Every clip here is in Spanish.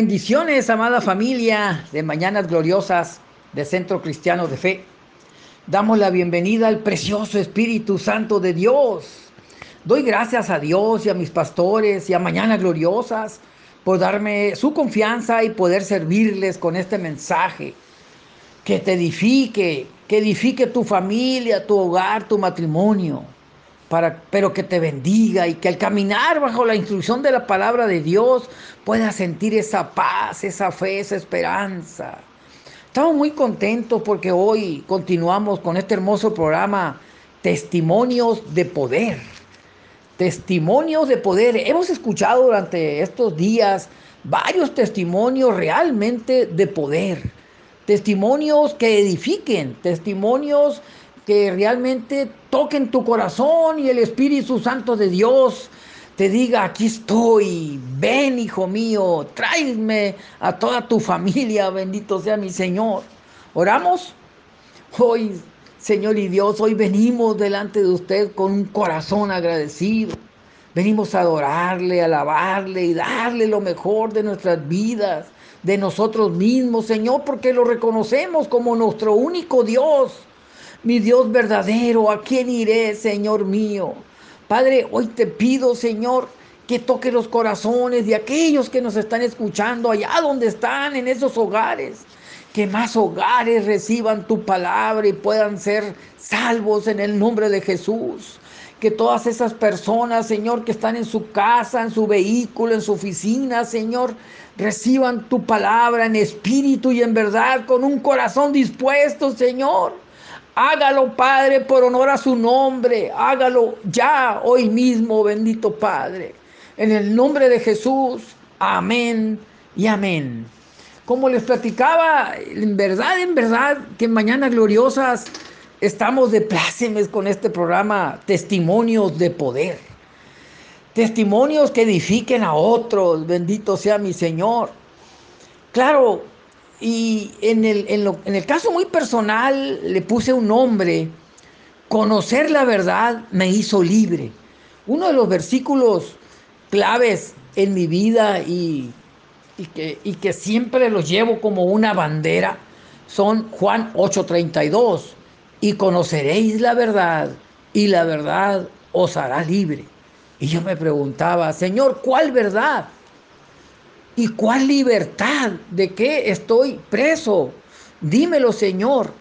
Bendiciones, amada familia de Mañanas Gloriosas de Centro Cristiano de Fe. Damos la bienvenida al precioso Espíritu Santo de Dios. Doy gracias a Dios y a mis pastores y a Mañanas Gloriosas por darme su confianza y poder servirles con este mensaje que te edifique, que edifique tu familia, tu hogar, tu matrimonio pero que te bendiga y que al caminar bajo la instrucción de la palabra de Dios puedas sentir esa paz, esa fe, esa esperanza. Estamos muy contentos porque hoy continuamos con este hermoso programa Testimonios de Poder. Testimonios de Poder. Hemos escuchado durante estos días varios testimonios realmente de poder. Testimonios que edifiquen, testimonios que realmente toquen tu corazón y el Espíritu Santo de Dios te diga, aquí estoy, ven hijo mío, tráeme a toda tu familia, bendito sea mi Señor. Oramos hoy, Señor y Dios, hoy venimos delante de usted con un corazón agradecido. Venimos a adorarle, alabarle y darle lo mejor de nuestras vidas, de nosotros mismos, Señor, porque lo reconocemos como nuestro único Dios mi Dios verdadero, ¿a quién iré, Señor mío? Padre, hoy te pido, Señor, que toque los corazones de aquellos que nos están escuchando allá donde están, en esos hogares. Que más hogares reciban tu palabra y puedan ser salvos en el nombre de Jesús. Que todas esas personas, Señor, que están en su casa, en su vehículo, en su oficina, Señor, reciban tu palabra en espíritu y en verdad, con un corazón dispuesto, Señor Hágalo, Padre, por honor a su nombre. Hágalo ya, hoy mismo, bendito Padre. En el nombre de Jesús. Amén y amén. Como les platicaba, en verdad, en verdad, que mañana gloriosas estamos de plácemes con este programa Testimonios de Poder. Testimonios que edifiquen a otros. Bendito sea mi Señor. Claro, y en el, en, el caso muy personal le puse un nombre, conocer la verdad me hizo libre. Uno de los versículos claves en mi vida y, que, y que siempre los llevo como una bandera son Juan 8:32. Y conoceréis la verdad y la verdad os hará libre. Y yo me preguntaba, Señor, ¿cuál verdad? ¿Y cuál libertad? ¿De qué estoy preso? Dímelo, Señor.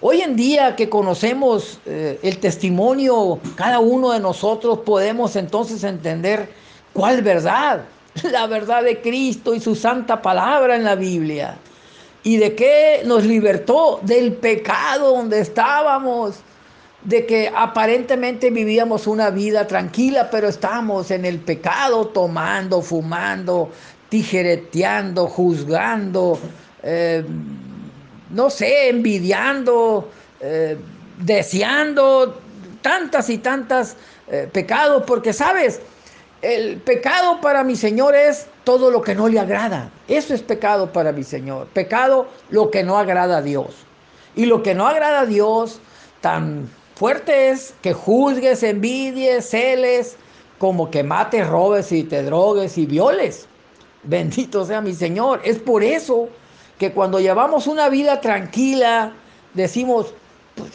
Hoy en día que conocemos eh, el testimonio, cada uno de nosotros podemos entonces entender cuál verdad, la verdad de Cristo y su santa palabra en la Biblia. ¿Y de qué nos libertó? Del pecado donde estábamos, de que aparentemente vivíamos una vida tranquila, pero estamos en el pecado, tomando, fumando, tijereteando, juzgando, eh, no sé, envidiando, eh, deseando tantas y tantas eh, pecados, porque sabes, el pecado para mi Señor es todo lo que no le agrada. Eso es pecado para mi Señor. Pecado lo que no agrada a Dios. Y lo que no agrada a Dios tan fuerte es que juzgues, envidies, celes, como que mates, robes y te drogues y violes. Bendito sea mi Señor. Es por eso que cuando llevamos una vida tranquila, decimos, pues,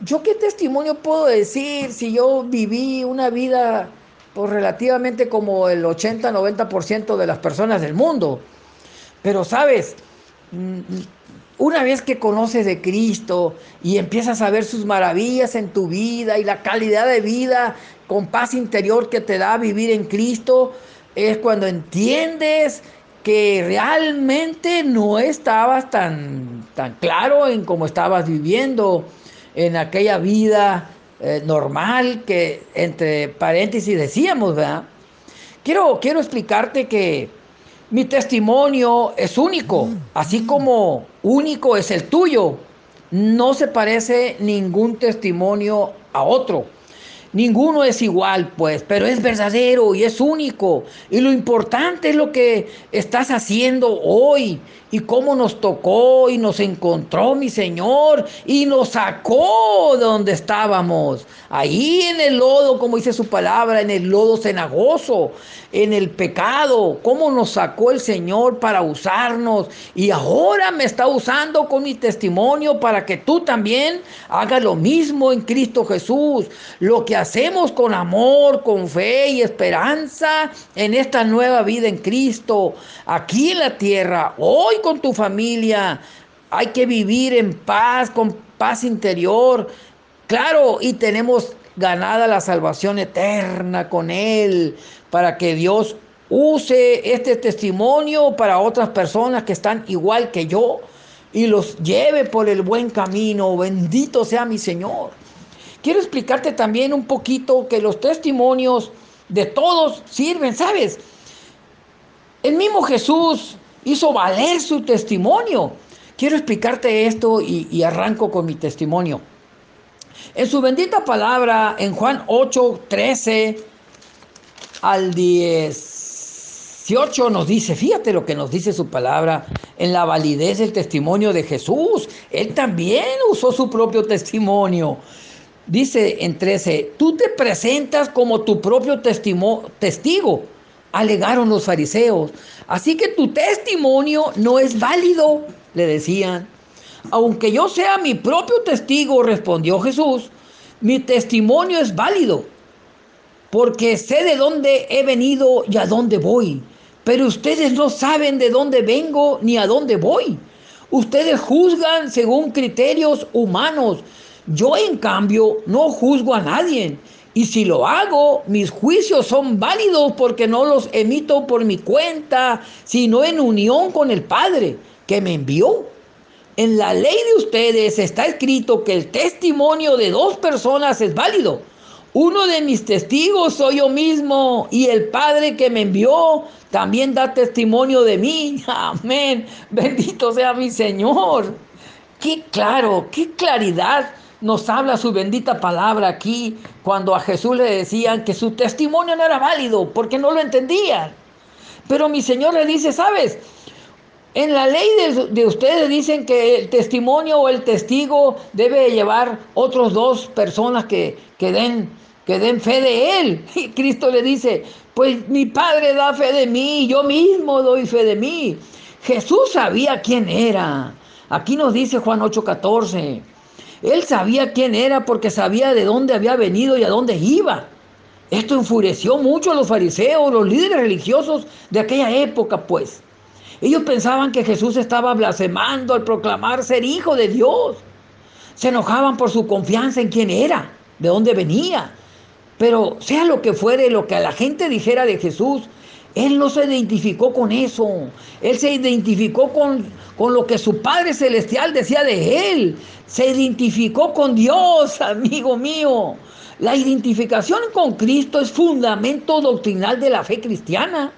¿yo qué testimonio puedo decir si yo viví una vida pues, relativamente como el 80-90% de las personas del mundo? Pero sabes, mm, una vez que conoces de Cristo y empiezas a ver sus maravillas en tu vida y la calidad de vida con paz interior que te da vivir en Cristo, es cuando entiendes que realmente no estabas tan, tan claro en cómo estabas viviendo en aquella vida eh, normal que entre paréntesis decíamos, ¿verdad? Quiero, quiero explicarte que mi testimonio es único, así como único es el tuyo. No se parece ningún testimonio a otro. Ninguno es igual, pues, pero es verdadero y es único. Y lo importante es lo que estás haciendo hoy y cómo nos tocó y nos encontró mi Señor y nos sacó de donde estábamos. Ahí en el lodo, como dice su palabra, en el lodo cenagoso, en el pecado, cómo nos sacó el Señor para usarnos. Y ahora me está usando con mi testimonio para que tú también hagas lo mismo en Cristo Jesús. Lo que hacemos con amor, con fe y esperanza en esta nueva vida en Cristo, aquí en la tierra, hoy con tu familia. Hay que vivir en paz, con paz interior. Claro, y tenemos ganada la salvación eterna con Él, para que Dios use este testimonio para otras personas que están igual que yo y los lleve por el buen camino. Bendito sea mi Señor. Quiero explicarte también un poquito que los testimonios de todos sirven, ¿sabes? El mismo Jesús hizo valer su testimonio. Quiero explicarte esto y, arranco con mi testimonio. En su bendita palabra, en Juan 8, 13 al 18 nos dice, fíjate lo que nos dice su palabra en la validez del testimonio de Jesús. Él también usó su propio testimonio. Dice en 13, tú te presentas como tu propio testigo, alegaron los fariseos. Así que tu testimonio no es válido, le decían. Aunque yo sea mi propio testigo, respondió Jesús, mi testimonio es válido, porque sé de dónde he venido y a dónde voy. Pero ustedes no saben de dónde vengo ni a dónde voy. Ustedes juzgan según criterios humanos yo en cambio no juzgo a nadie. Y si lo hago, mis juicios son válidos porque no los emito por mi cuenta, sino en unión con el Padre que me envió. En la ley de ustedes está escrito que el testimonio de dos personas es válido. Uno de mis testigos soy yo mismo y el Padre que me envió también da testimonio de mí. Amén. Bendito sea mi Señor. Qué claro, qué claridad nos habla su bendita palabra aquí cuando a Jesús le decían que su testimonio no era válido porque no lo entendían. Pero mi Señor le dice, ¿sabes? En la ley de, ustedes dicen que el testimonio o el testigo debe llevar otros dos personas que, que, den, que den fe de él. Y Cristo le dice, pues mi Padre da fe de mí, yo mismo doy fe de mí. Jesús sabía quién era. Aquí nos dice Juan 8:14. Él sabía quién era porque sabía de dónde había venido y a dónde iba. Esto enfureció mucho a los fariseos, los líderes religiosos de aquella época, pues. Ellos pensaban que Jesús estaba blasfemando al proclamar ser hijo de Dios. Se enojaban por su confianza en quién era, de dónde venía. Pero sea lo que fuere, lo que a la gente dijera de Jesús, él no se identificó con eso. Él se identificó con, con lo que su Padre Celestial decía de él. Se identificó con Dios, amigo mío. La identificación con Cristo es fundamento doctrinal de la fe cristiana.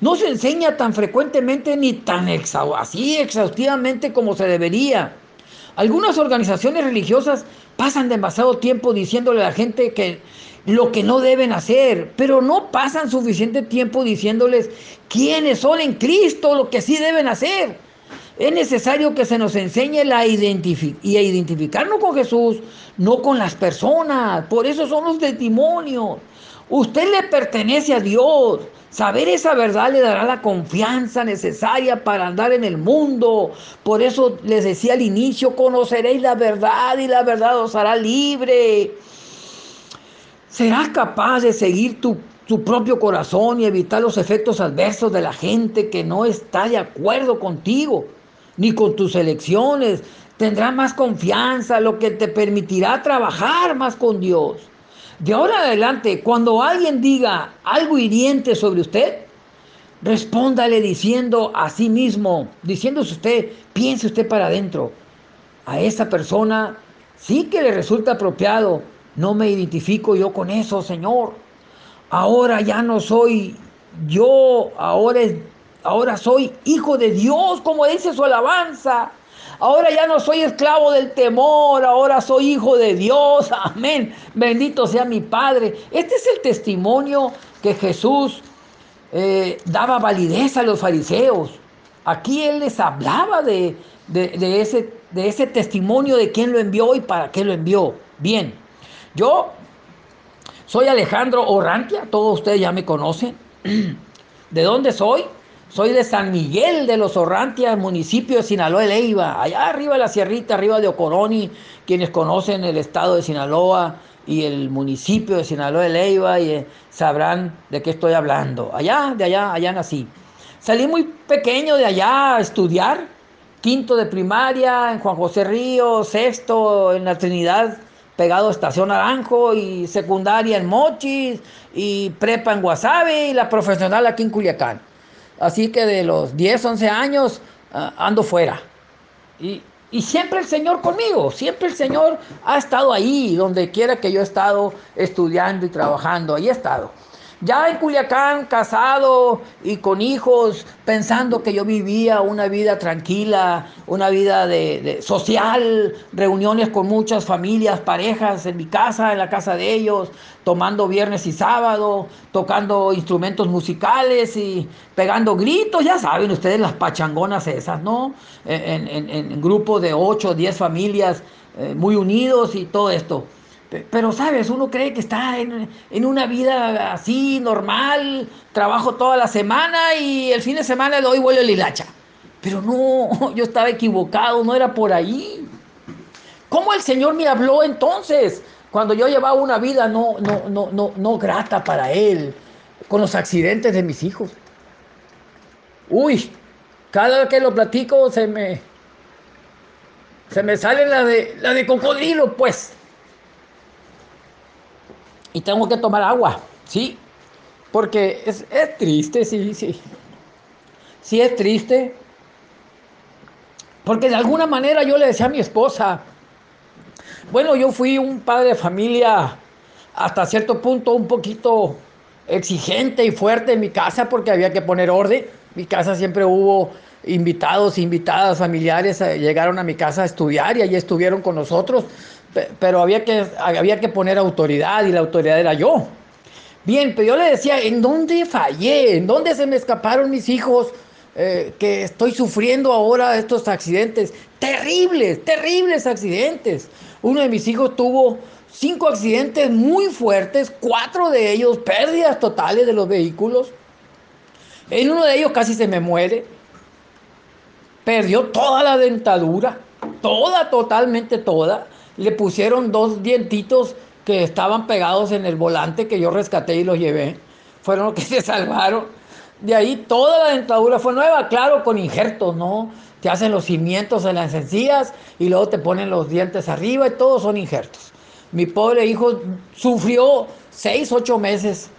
No se enseña tan frecuentemente ni tan así exhaustivamente como se debería. Algunas organizaciones religiosas pasan demasiado tiempo diciéndole a la gente que lo que no deben hacer, pero no pasan suficiente tiempo diciéndoles quiénes son en Cristo, lo que sí deben hacer. Es necesario que se nos enseñe la identific y a identificarnos con Jesús, no con las personas. Por eso son los testimonios. Usted le pertenece a Dios. Saber esa verdad le dará la confianza necesaria para andar en el mundo. Por eso les decía al inicio, conoceréis la verdad y la verdad os hará libre. ¿Serás capaz de seguir tu, propio corazón y evitar los efectos adversos de la gente que no está de acuerdo contigo, ni con tus elecciones? Tendrás más confianza, lo que te permitirá trabajar más con Dios. De ahora en adelante, cuando alguien diga algo hiriente sobre usted, respóndale diciendo a sí mismo, diciéndose usted, piense usted para adentro, a esa persona sí que le resulta apropiado no me identifico yo con eso, Señor. Ahora ya no soy yo, ahora, ahora soy hijo de Dios, como dice su alabanza. Ahora ya no soy esclavo del temor, ahora soy hijo de Dios. Amén. Bendito sea mi Padre. Este es el testimonio que Jesús eh, daba validez a los fariseos. Aquí Él les hablaba de, de, ese, de ese testimonio de quién lo envió y para qué lo envió. Bien, yo soy Alejandro Orrantia, todos ustedes ya me conocen. ¿De dónde soy? Soy de San Miguel de los Orrantias, municipio de Sinaloa de Leiva, allá arriba de la sierrita, arriba de Ocoroni, quienes conocen el estado de Sinaloa y el municipio de Sinaloa de Leiva y eh, sabrán de qué estoy hablando. Allá, de allá, allá nací. Salí muy pequeño de allá a estudiar, quinto de primaria en Juan José Río, sexto en la Trinidad pegado a Estación Naranjo y secundaria en Mochis y prepa en Guasave y la profesional aquí en Culiacán. Así que de los 10, 11 años ah, ando fuera. Y, y, siempre el Señor conmigo, siempre el Señor ha estado ahí, donde quiera que yo he estado estudiando y trabajando, ahí he estado. Ya en Culiacán, casado y con hijos, pensando que yo vivía una vida tranquila, una vida de, social, reuniones con muchas familias, parejas en mi casa, en la casa de ellos, tomando viernes y sábado, tocando instrumentos musicales y pegando gritos, ya saben ustedes las pachangonas esas, ¿no? En, grupos de 8 o 10 familias eh, muy unidos y todo esto. Pero, ¿sabes? Uno cree que está en, una vida así, normal, trabajo toda la semana y el fin de semana le doy vuelo a hilacha. Pero no, yo estaba equivocado, no era por ahí. ¿Cómo el Señor me habló entonces? Cuando yo llevaba una vida no, no, no, no, no grata para Él, con los accidentes de mis hijos. Uy, cada vez que lo platico se me, se me sale la de, la de cocodrilo, pues y tengo que tomar agua, ¿sí? Porque es, triste, sí, sí. Sí es triste. Porque de alguna manera yo le decía a mi esposa, bueno, yo fui un padre de familia hasta cierto punto un poquito exigente y fuerte en mi casa porque había que poner orden. Mi casa siempre hubo invitados, invitadas, familiares, eh, llegaron a mi casa a estudiar y allí estuvieron con nosotros pero había que, había que poner autoridad y la autoridad era yo. Bien, pero yo le decía, ¿en dónde fallé? ¿En dónde se me escaparon mis hijos? Eh, que estoy sufriendo ahora estos accidentes. Terribles, terribles accidentes. Uno de mis hijos tuvo cinco accidentes muy fuertes, cuatro de ellos pérdidas totales de los vehículos. En uno de ellos casi se me muere. Perdió toda la dentadura, toda, totalmente toda le pusieron dos dientitos que estaban pegados en el volante que yo rescaté y los llevé. Fueron los que se salvaron. De ahí toda la dentadura fue nueva, claro, con injertos, ¿no? Te hacen los cimientos en las encías y luego te ponen los dientes arriba y todos son injertos. Mi pobre hijo sufrió seis, ocho meses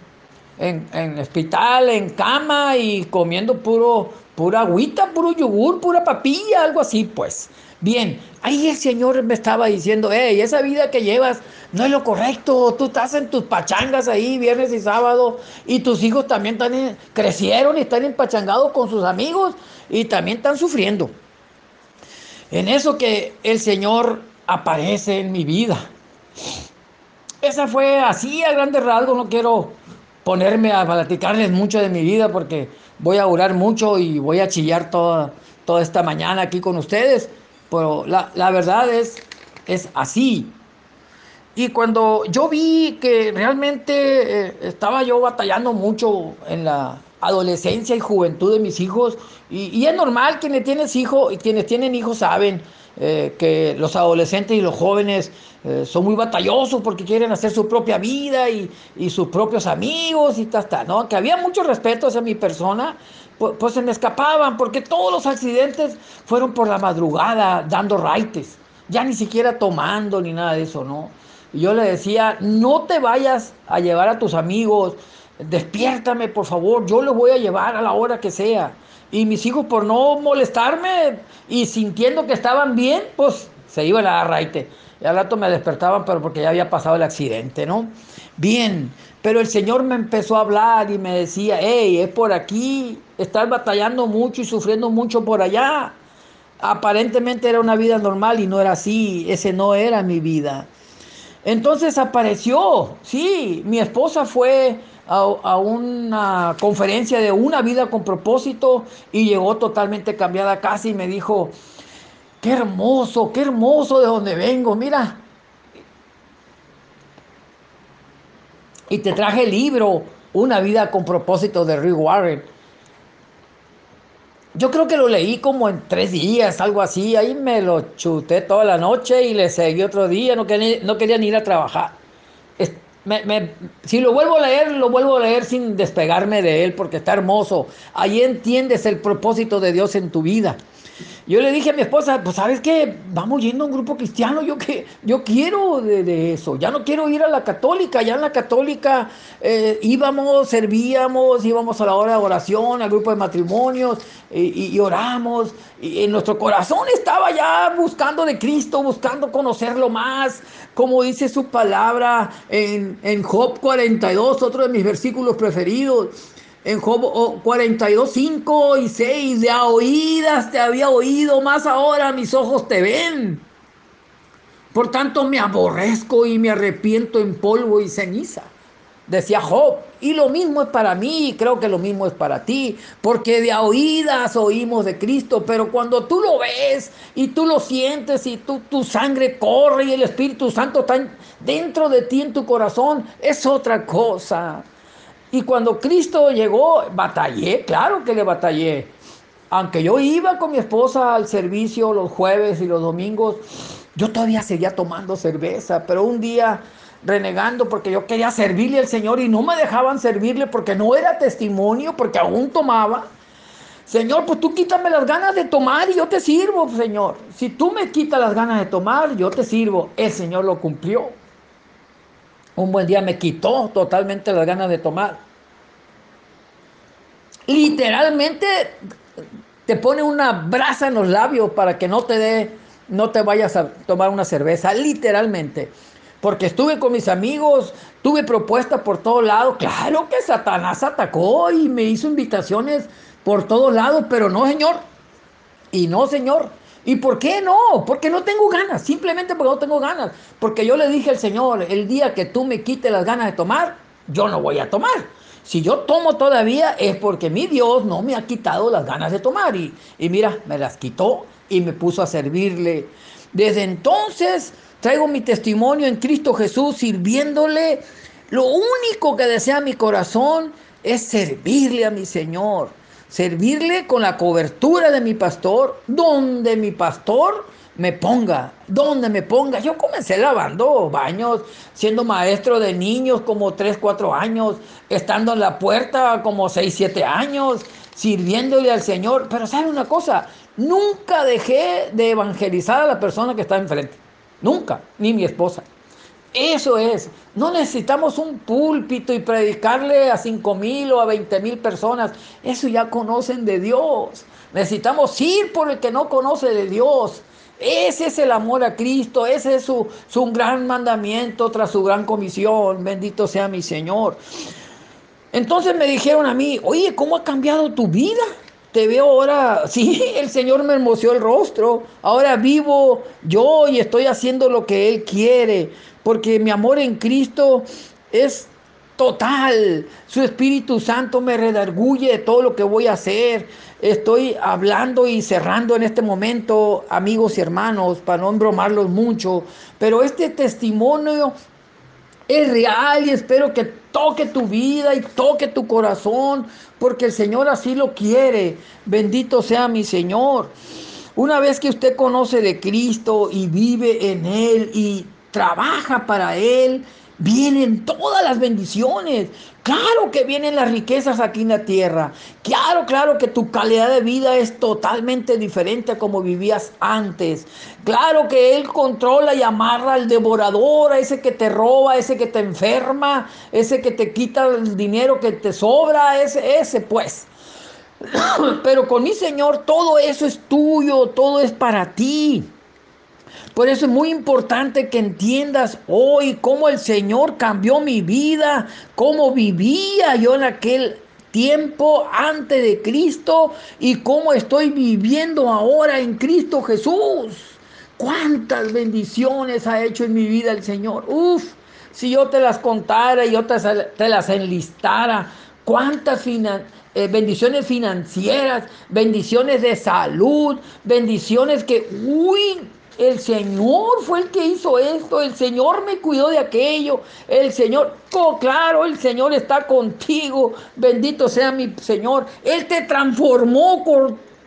en, en hospital, en cama y comiendo puro, pura agüita, puro yogur, pura papilla, algo así, pues. Bien, ahí el Señor me estaba diciendo, hey, esa vida que llevas no es lo correcto, tú estás en tus pachangas ahí viernes y sábado y tus hijos también están crecieron y están empachangados con sus amigos y también están sufriendo. En eso que el Señor aparece en mi vida. Esa fue así a grandes rasgos, no quiero ponerme a platicarles mucho de mi vida porque voy a orar mucho y voy a chillar toda, toda esta mañana aquí con ustedes. Pero la, verdad es, es así. Y cuando yo vi que realmente eh, estaba yo batallando mucho en la adolescencia y juventud de mis hijos, y, es normal quienes tienen hijos y quienes tienen hijos saben eh, que los adolescentes y los jóvenes eh, son muy batallosos porque quieren hacer su propia vida y, sus propios amigos y hasta, ¿no? Que había mucho respeto hacia mi persona, pues, se me escapaban, porque todos los accidentes fueron por la madrugada, dando raites, ya ni siquiera tomando ni nada de eso, ¿no? Yo le decía, no te vayas a llevar a tus amigos, despiértame por favor, yo los voy a llevar a la hora que sea. Y mis hijos por no molestarme y sintiendo que estaban bien, pues se iban a dar raite. Y al rato me despertaban, pero porque ya había pasado el accidente, ¿no? Bien, pero el Señor me empezó a hablar y me decía, hey, es por aquí, estás batallando mucho y sufriendo mucho por allá. Aparentemente era una vida normal y no era así, ese no era mi vida. Entonces apareció, sí, mi esposa fue a, una conferencia de una vida con propósito y llegó totalmente cambiada a casa y me dijo, qué hermoso, qué hermoso de donde vengo, mira. Y te traje el libro, Una vida con propósito de Rick Warren. Yo creo que lo leí como en tres días, algo así. Ahí me lo chuté toda la noche y le seguí otro día. No quería, no quería ni ir a trabajar. Si lo vuelvo a leer, lo vuelvo a leer sin despegarme de él porque está hermoso. Ahí entiendes el propósito de Dios en tu vida. Yo le dije a mi esposa, pues sabes qué, vamos yendo a un grupo cristiano, yo, que, yo quiero de, eso, ya no quiero ir a la católica, ya en la católica eh, íbamos, servíamos, íbamos a la hora de oración, al grupo de matrimonios y, oramos, y en nuestro corazón estaba ya buscando de Cristo, buscando conocerlo más, como dice su palabra en, en Job 42, otro de mis versículos preferidos en Job 42, 5 y 6, de a oídas te había oído, más ahora mis ojos te ven. Por tanto me aborrezco y me arrepiento en polvo y ceniza. Decía Job, y lo mismo es para mí, y creo que lo mismo es para ti, porque de a oídas oímos de Cristo, pero cuando tú lo ves y tú lo sientes y tu sangre corre y el Espíritu Santo está dentro de ti en tu corazón, es otra cosa. Y cuando Cristo llegó, batallé, claro que le batallé. Aunque yo iba con mi esposa al servicio los jueves y los domingos, yo todavía seguía tomando cerveza, pero un día renegando porque yo quería servirle al Señor y no me dejaban servirle porque no era testimonio, porque aún tomaba. Señor, pues tú quítame las ganas de tomar y yo te sirvo, Señor. Si tú me quitas las ganas de tomar, yo te sirvo. El Señor lo cumplió un buen día me quitó totalmente las ganas de tomar. Literalmente te pone una brasa en los labios para que no te dé, no te vayas a tomar una cerveza, literalmente. Porque estuve con mis amigos, tuve propuestas por todos lados. Claro que Satanás atacó y me hizo invitaciones por todos lados, pero no, Señor. Y no, Señor. ¿Y por qué no? Porque no tengo ganas, simplemente porque no tengo ganas. Porque yo le dije al Señor, el día que tú me quites las ganas de tomar, yo no voy a tomar. Si yo tomo todavía es porque mi Dios no me ha quitado las ganas de tomar. Y, y mira, me las quitó y me puso a servirle. Desde entonces traigo mi testimonio en Cristo Jesús sirviéndole. Lo único que desea mi corazón es servirle a mi Señor servirle con la cobertura de mi pastor, donde mi pastor me ponga, donde me ponga. Yo comencé lavando baños, siendo maestro de niños como 3, 4 años, estando en la puerta como 6, 7 años, sirviéndole al Señor. Pero sabe una cosa, nunca dejé de evangelizar a la persona que está enfrente. Nunca, ni mi esposa. Eso es. No necesitamos un púlpito y predicarle a cinco mil o a veinte mil personas. Eso ya conocen de Dios. Necesitamos ir por el que no conoce de Dios. Ese es el amor a Cristo, ese es su, su gran mandamiento tras su gran comisión. Bendito sea mi Señor. Entonces me dijeron a mí, oye, ¿cómo ha cambiado tu vida? Te veo ahora, sí, el Señor me hermoseó el rostro. Ahora vivo yo y estoy haciendo lo que Él quiere porque mi amor en Cristo es total. Su Espíritu Santo me redarguye de todo lo que voy a hacer. Estoy hablando y cerrando en este momento, amigos y hermanos, para no embromarlos mucho, pero este testimonio es real y espero que toque tu vida y toque tu corazón, porque el Señor así lo quiere. Bendito sea mi Señor. Una vez que usted conoce de Cristo y vive en Él y trabaja para Él, vienen todas las bendiciones. Claro que vienen las riquezas aquí en la tierra. Claro, claro que tu calidad de vida es totalmente diferente a como vivías antes. Claro que Él controla y amarra al devorador, a ese que te roba, a ese que te enferma, ese que te quita el dinero que te sobra, ese, ese pues. Pero con mi Señor todo eso es tuyo, todo es para ti. Por eso es muy importante que entiendas hoy cómo el Señor cambió mi vida, cómo vivía yo en aquel tiempo antes de Cristo y cómo estoy viviendo ahora en Cristo Jesús. Cuántas bendiciones ha hecho en mi vida el Señor. Uf, si yo te las contara y yo te, las enlistara, cuántas eh, bendiciones financieras, bendiciones de salud, bendiciones que, uy, el Señor fue el que hizo esto, el Señor me cuidó de aquello, el Señor, oh, claro, el Señor está contigo, bendito sea mi Señor, Él te transformó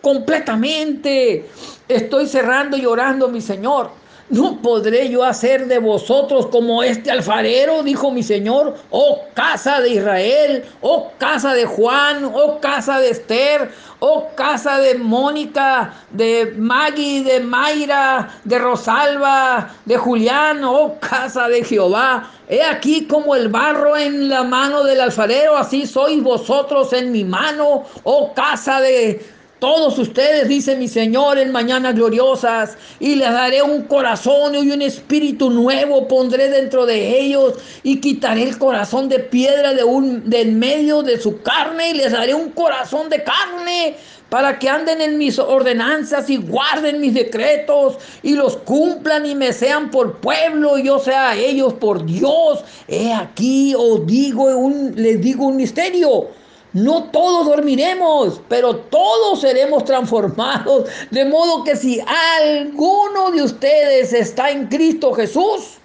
completamente. Estoy cerrando y orando, mi Señor. ¿No podré yo hacer de vosotros como este alfarero? Dijo mi Señor. Oh casa de Israel, oh casa de Juan, oh casa de Esther, oh casa de Mónica, de Maggie, de Mayra, de Rosalba, de Julián, oh casa de Jehová. He aquí como el barro en la mano del alfarero, así sois vosotros en mi mano, oh casa de todos ustedes, dice mi Señor, en mañanas gloriosas, y les daré un corazón y un espíritu nuevo pondré dentro de ellos, y quitaré el corazón de piedra de, un, en medio de su carne, y les daré un corazón de carne, para que anden en mis ordenanzas y guarden mis decretos, y los cumplan y me sean por pueblo, y yo sea ellos por Dios. He aquí os digo un, les digo un misterio no todos dormiremos, pero todos seremos transformados. De modo que si alguno de ustedes está en Cristo Jesús,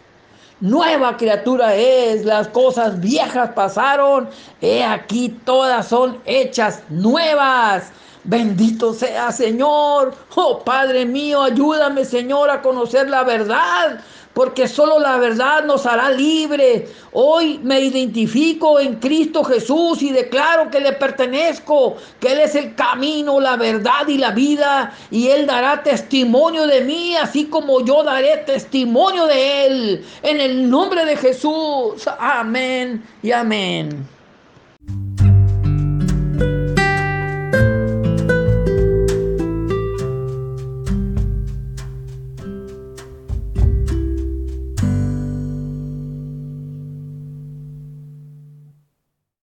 nueva criatura es, las cosas viejas pasaron, he aquí todas son hechas nuevas. Bendito sea Señor. Oh Padre mío, ayúdame Señor a conocer la verdad porque solo la verdad nos hará libre. Hoy me identifico en Cristo Jesús y declaro que le pertenezco, que Él es el camino, la verdad y la vida, y Él dará testimonio de mí, así como yo daré testimonio de Él, en el nombre de Jesús. Amén y amén.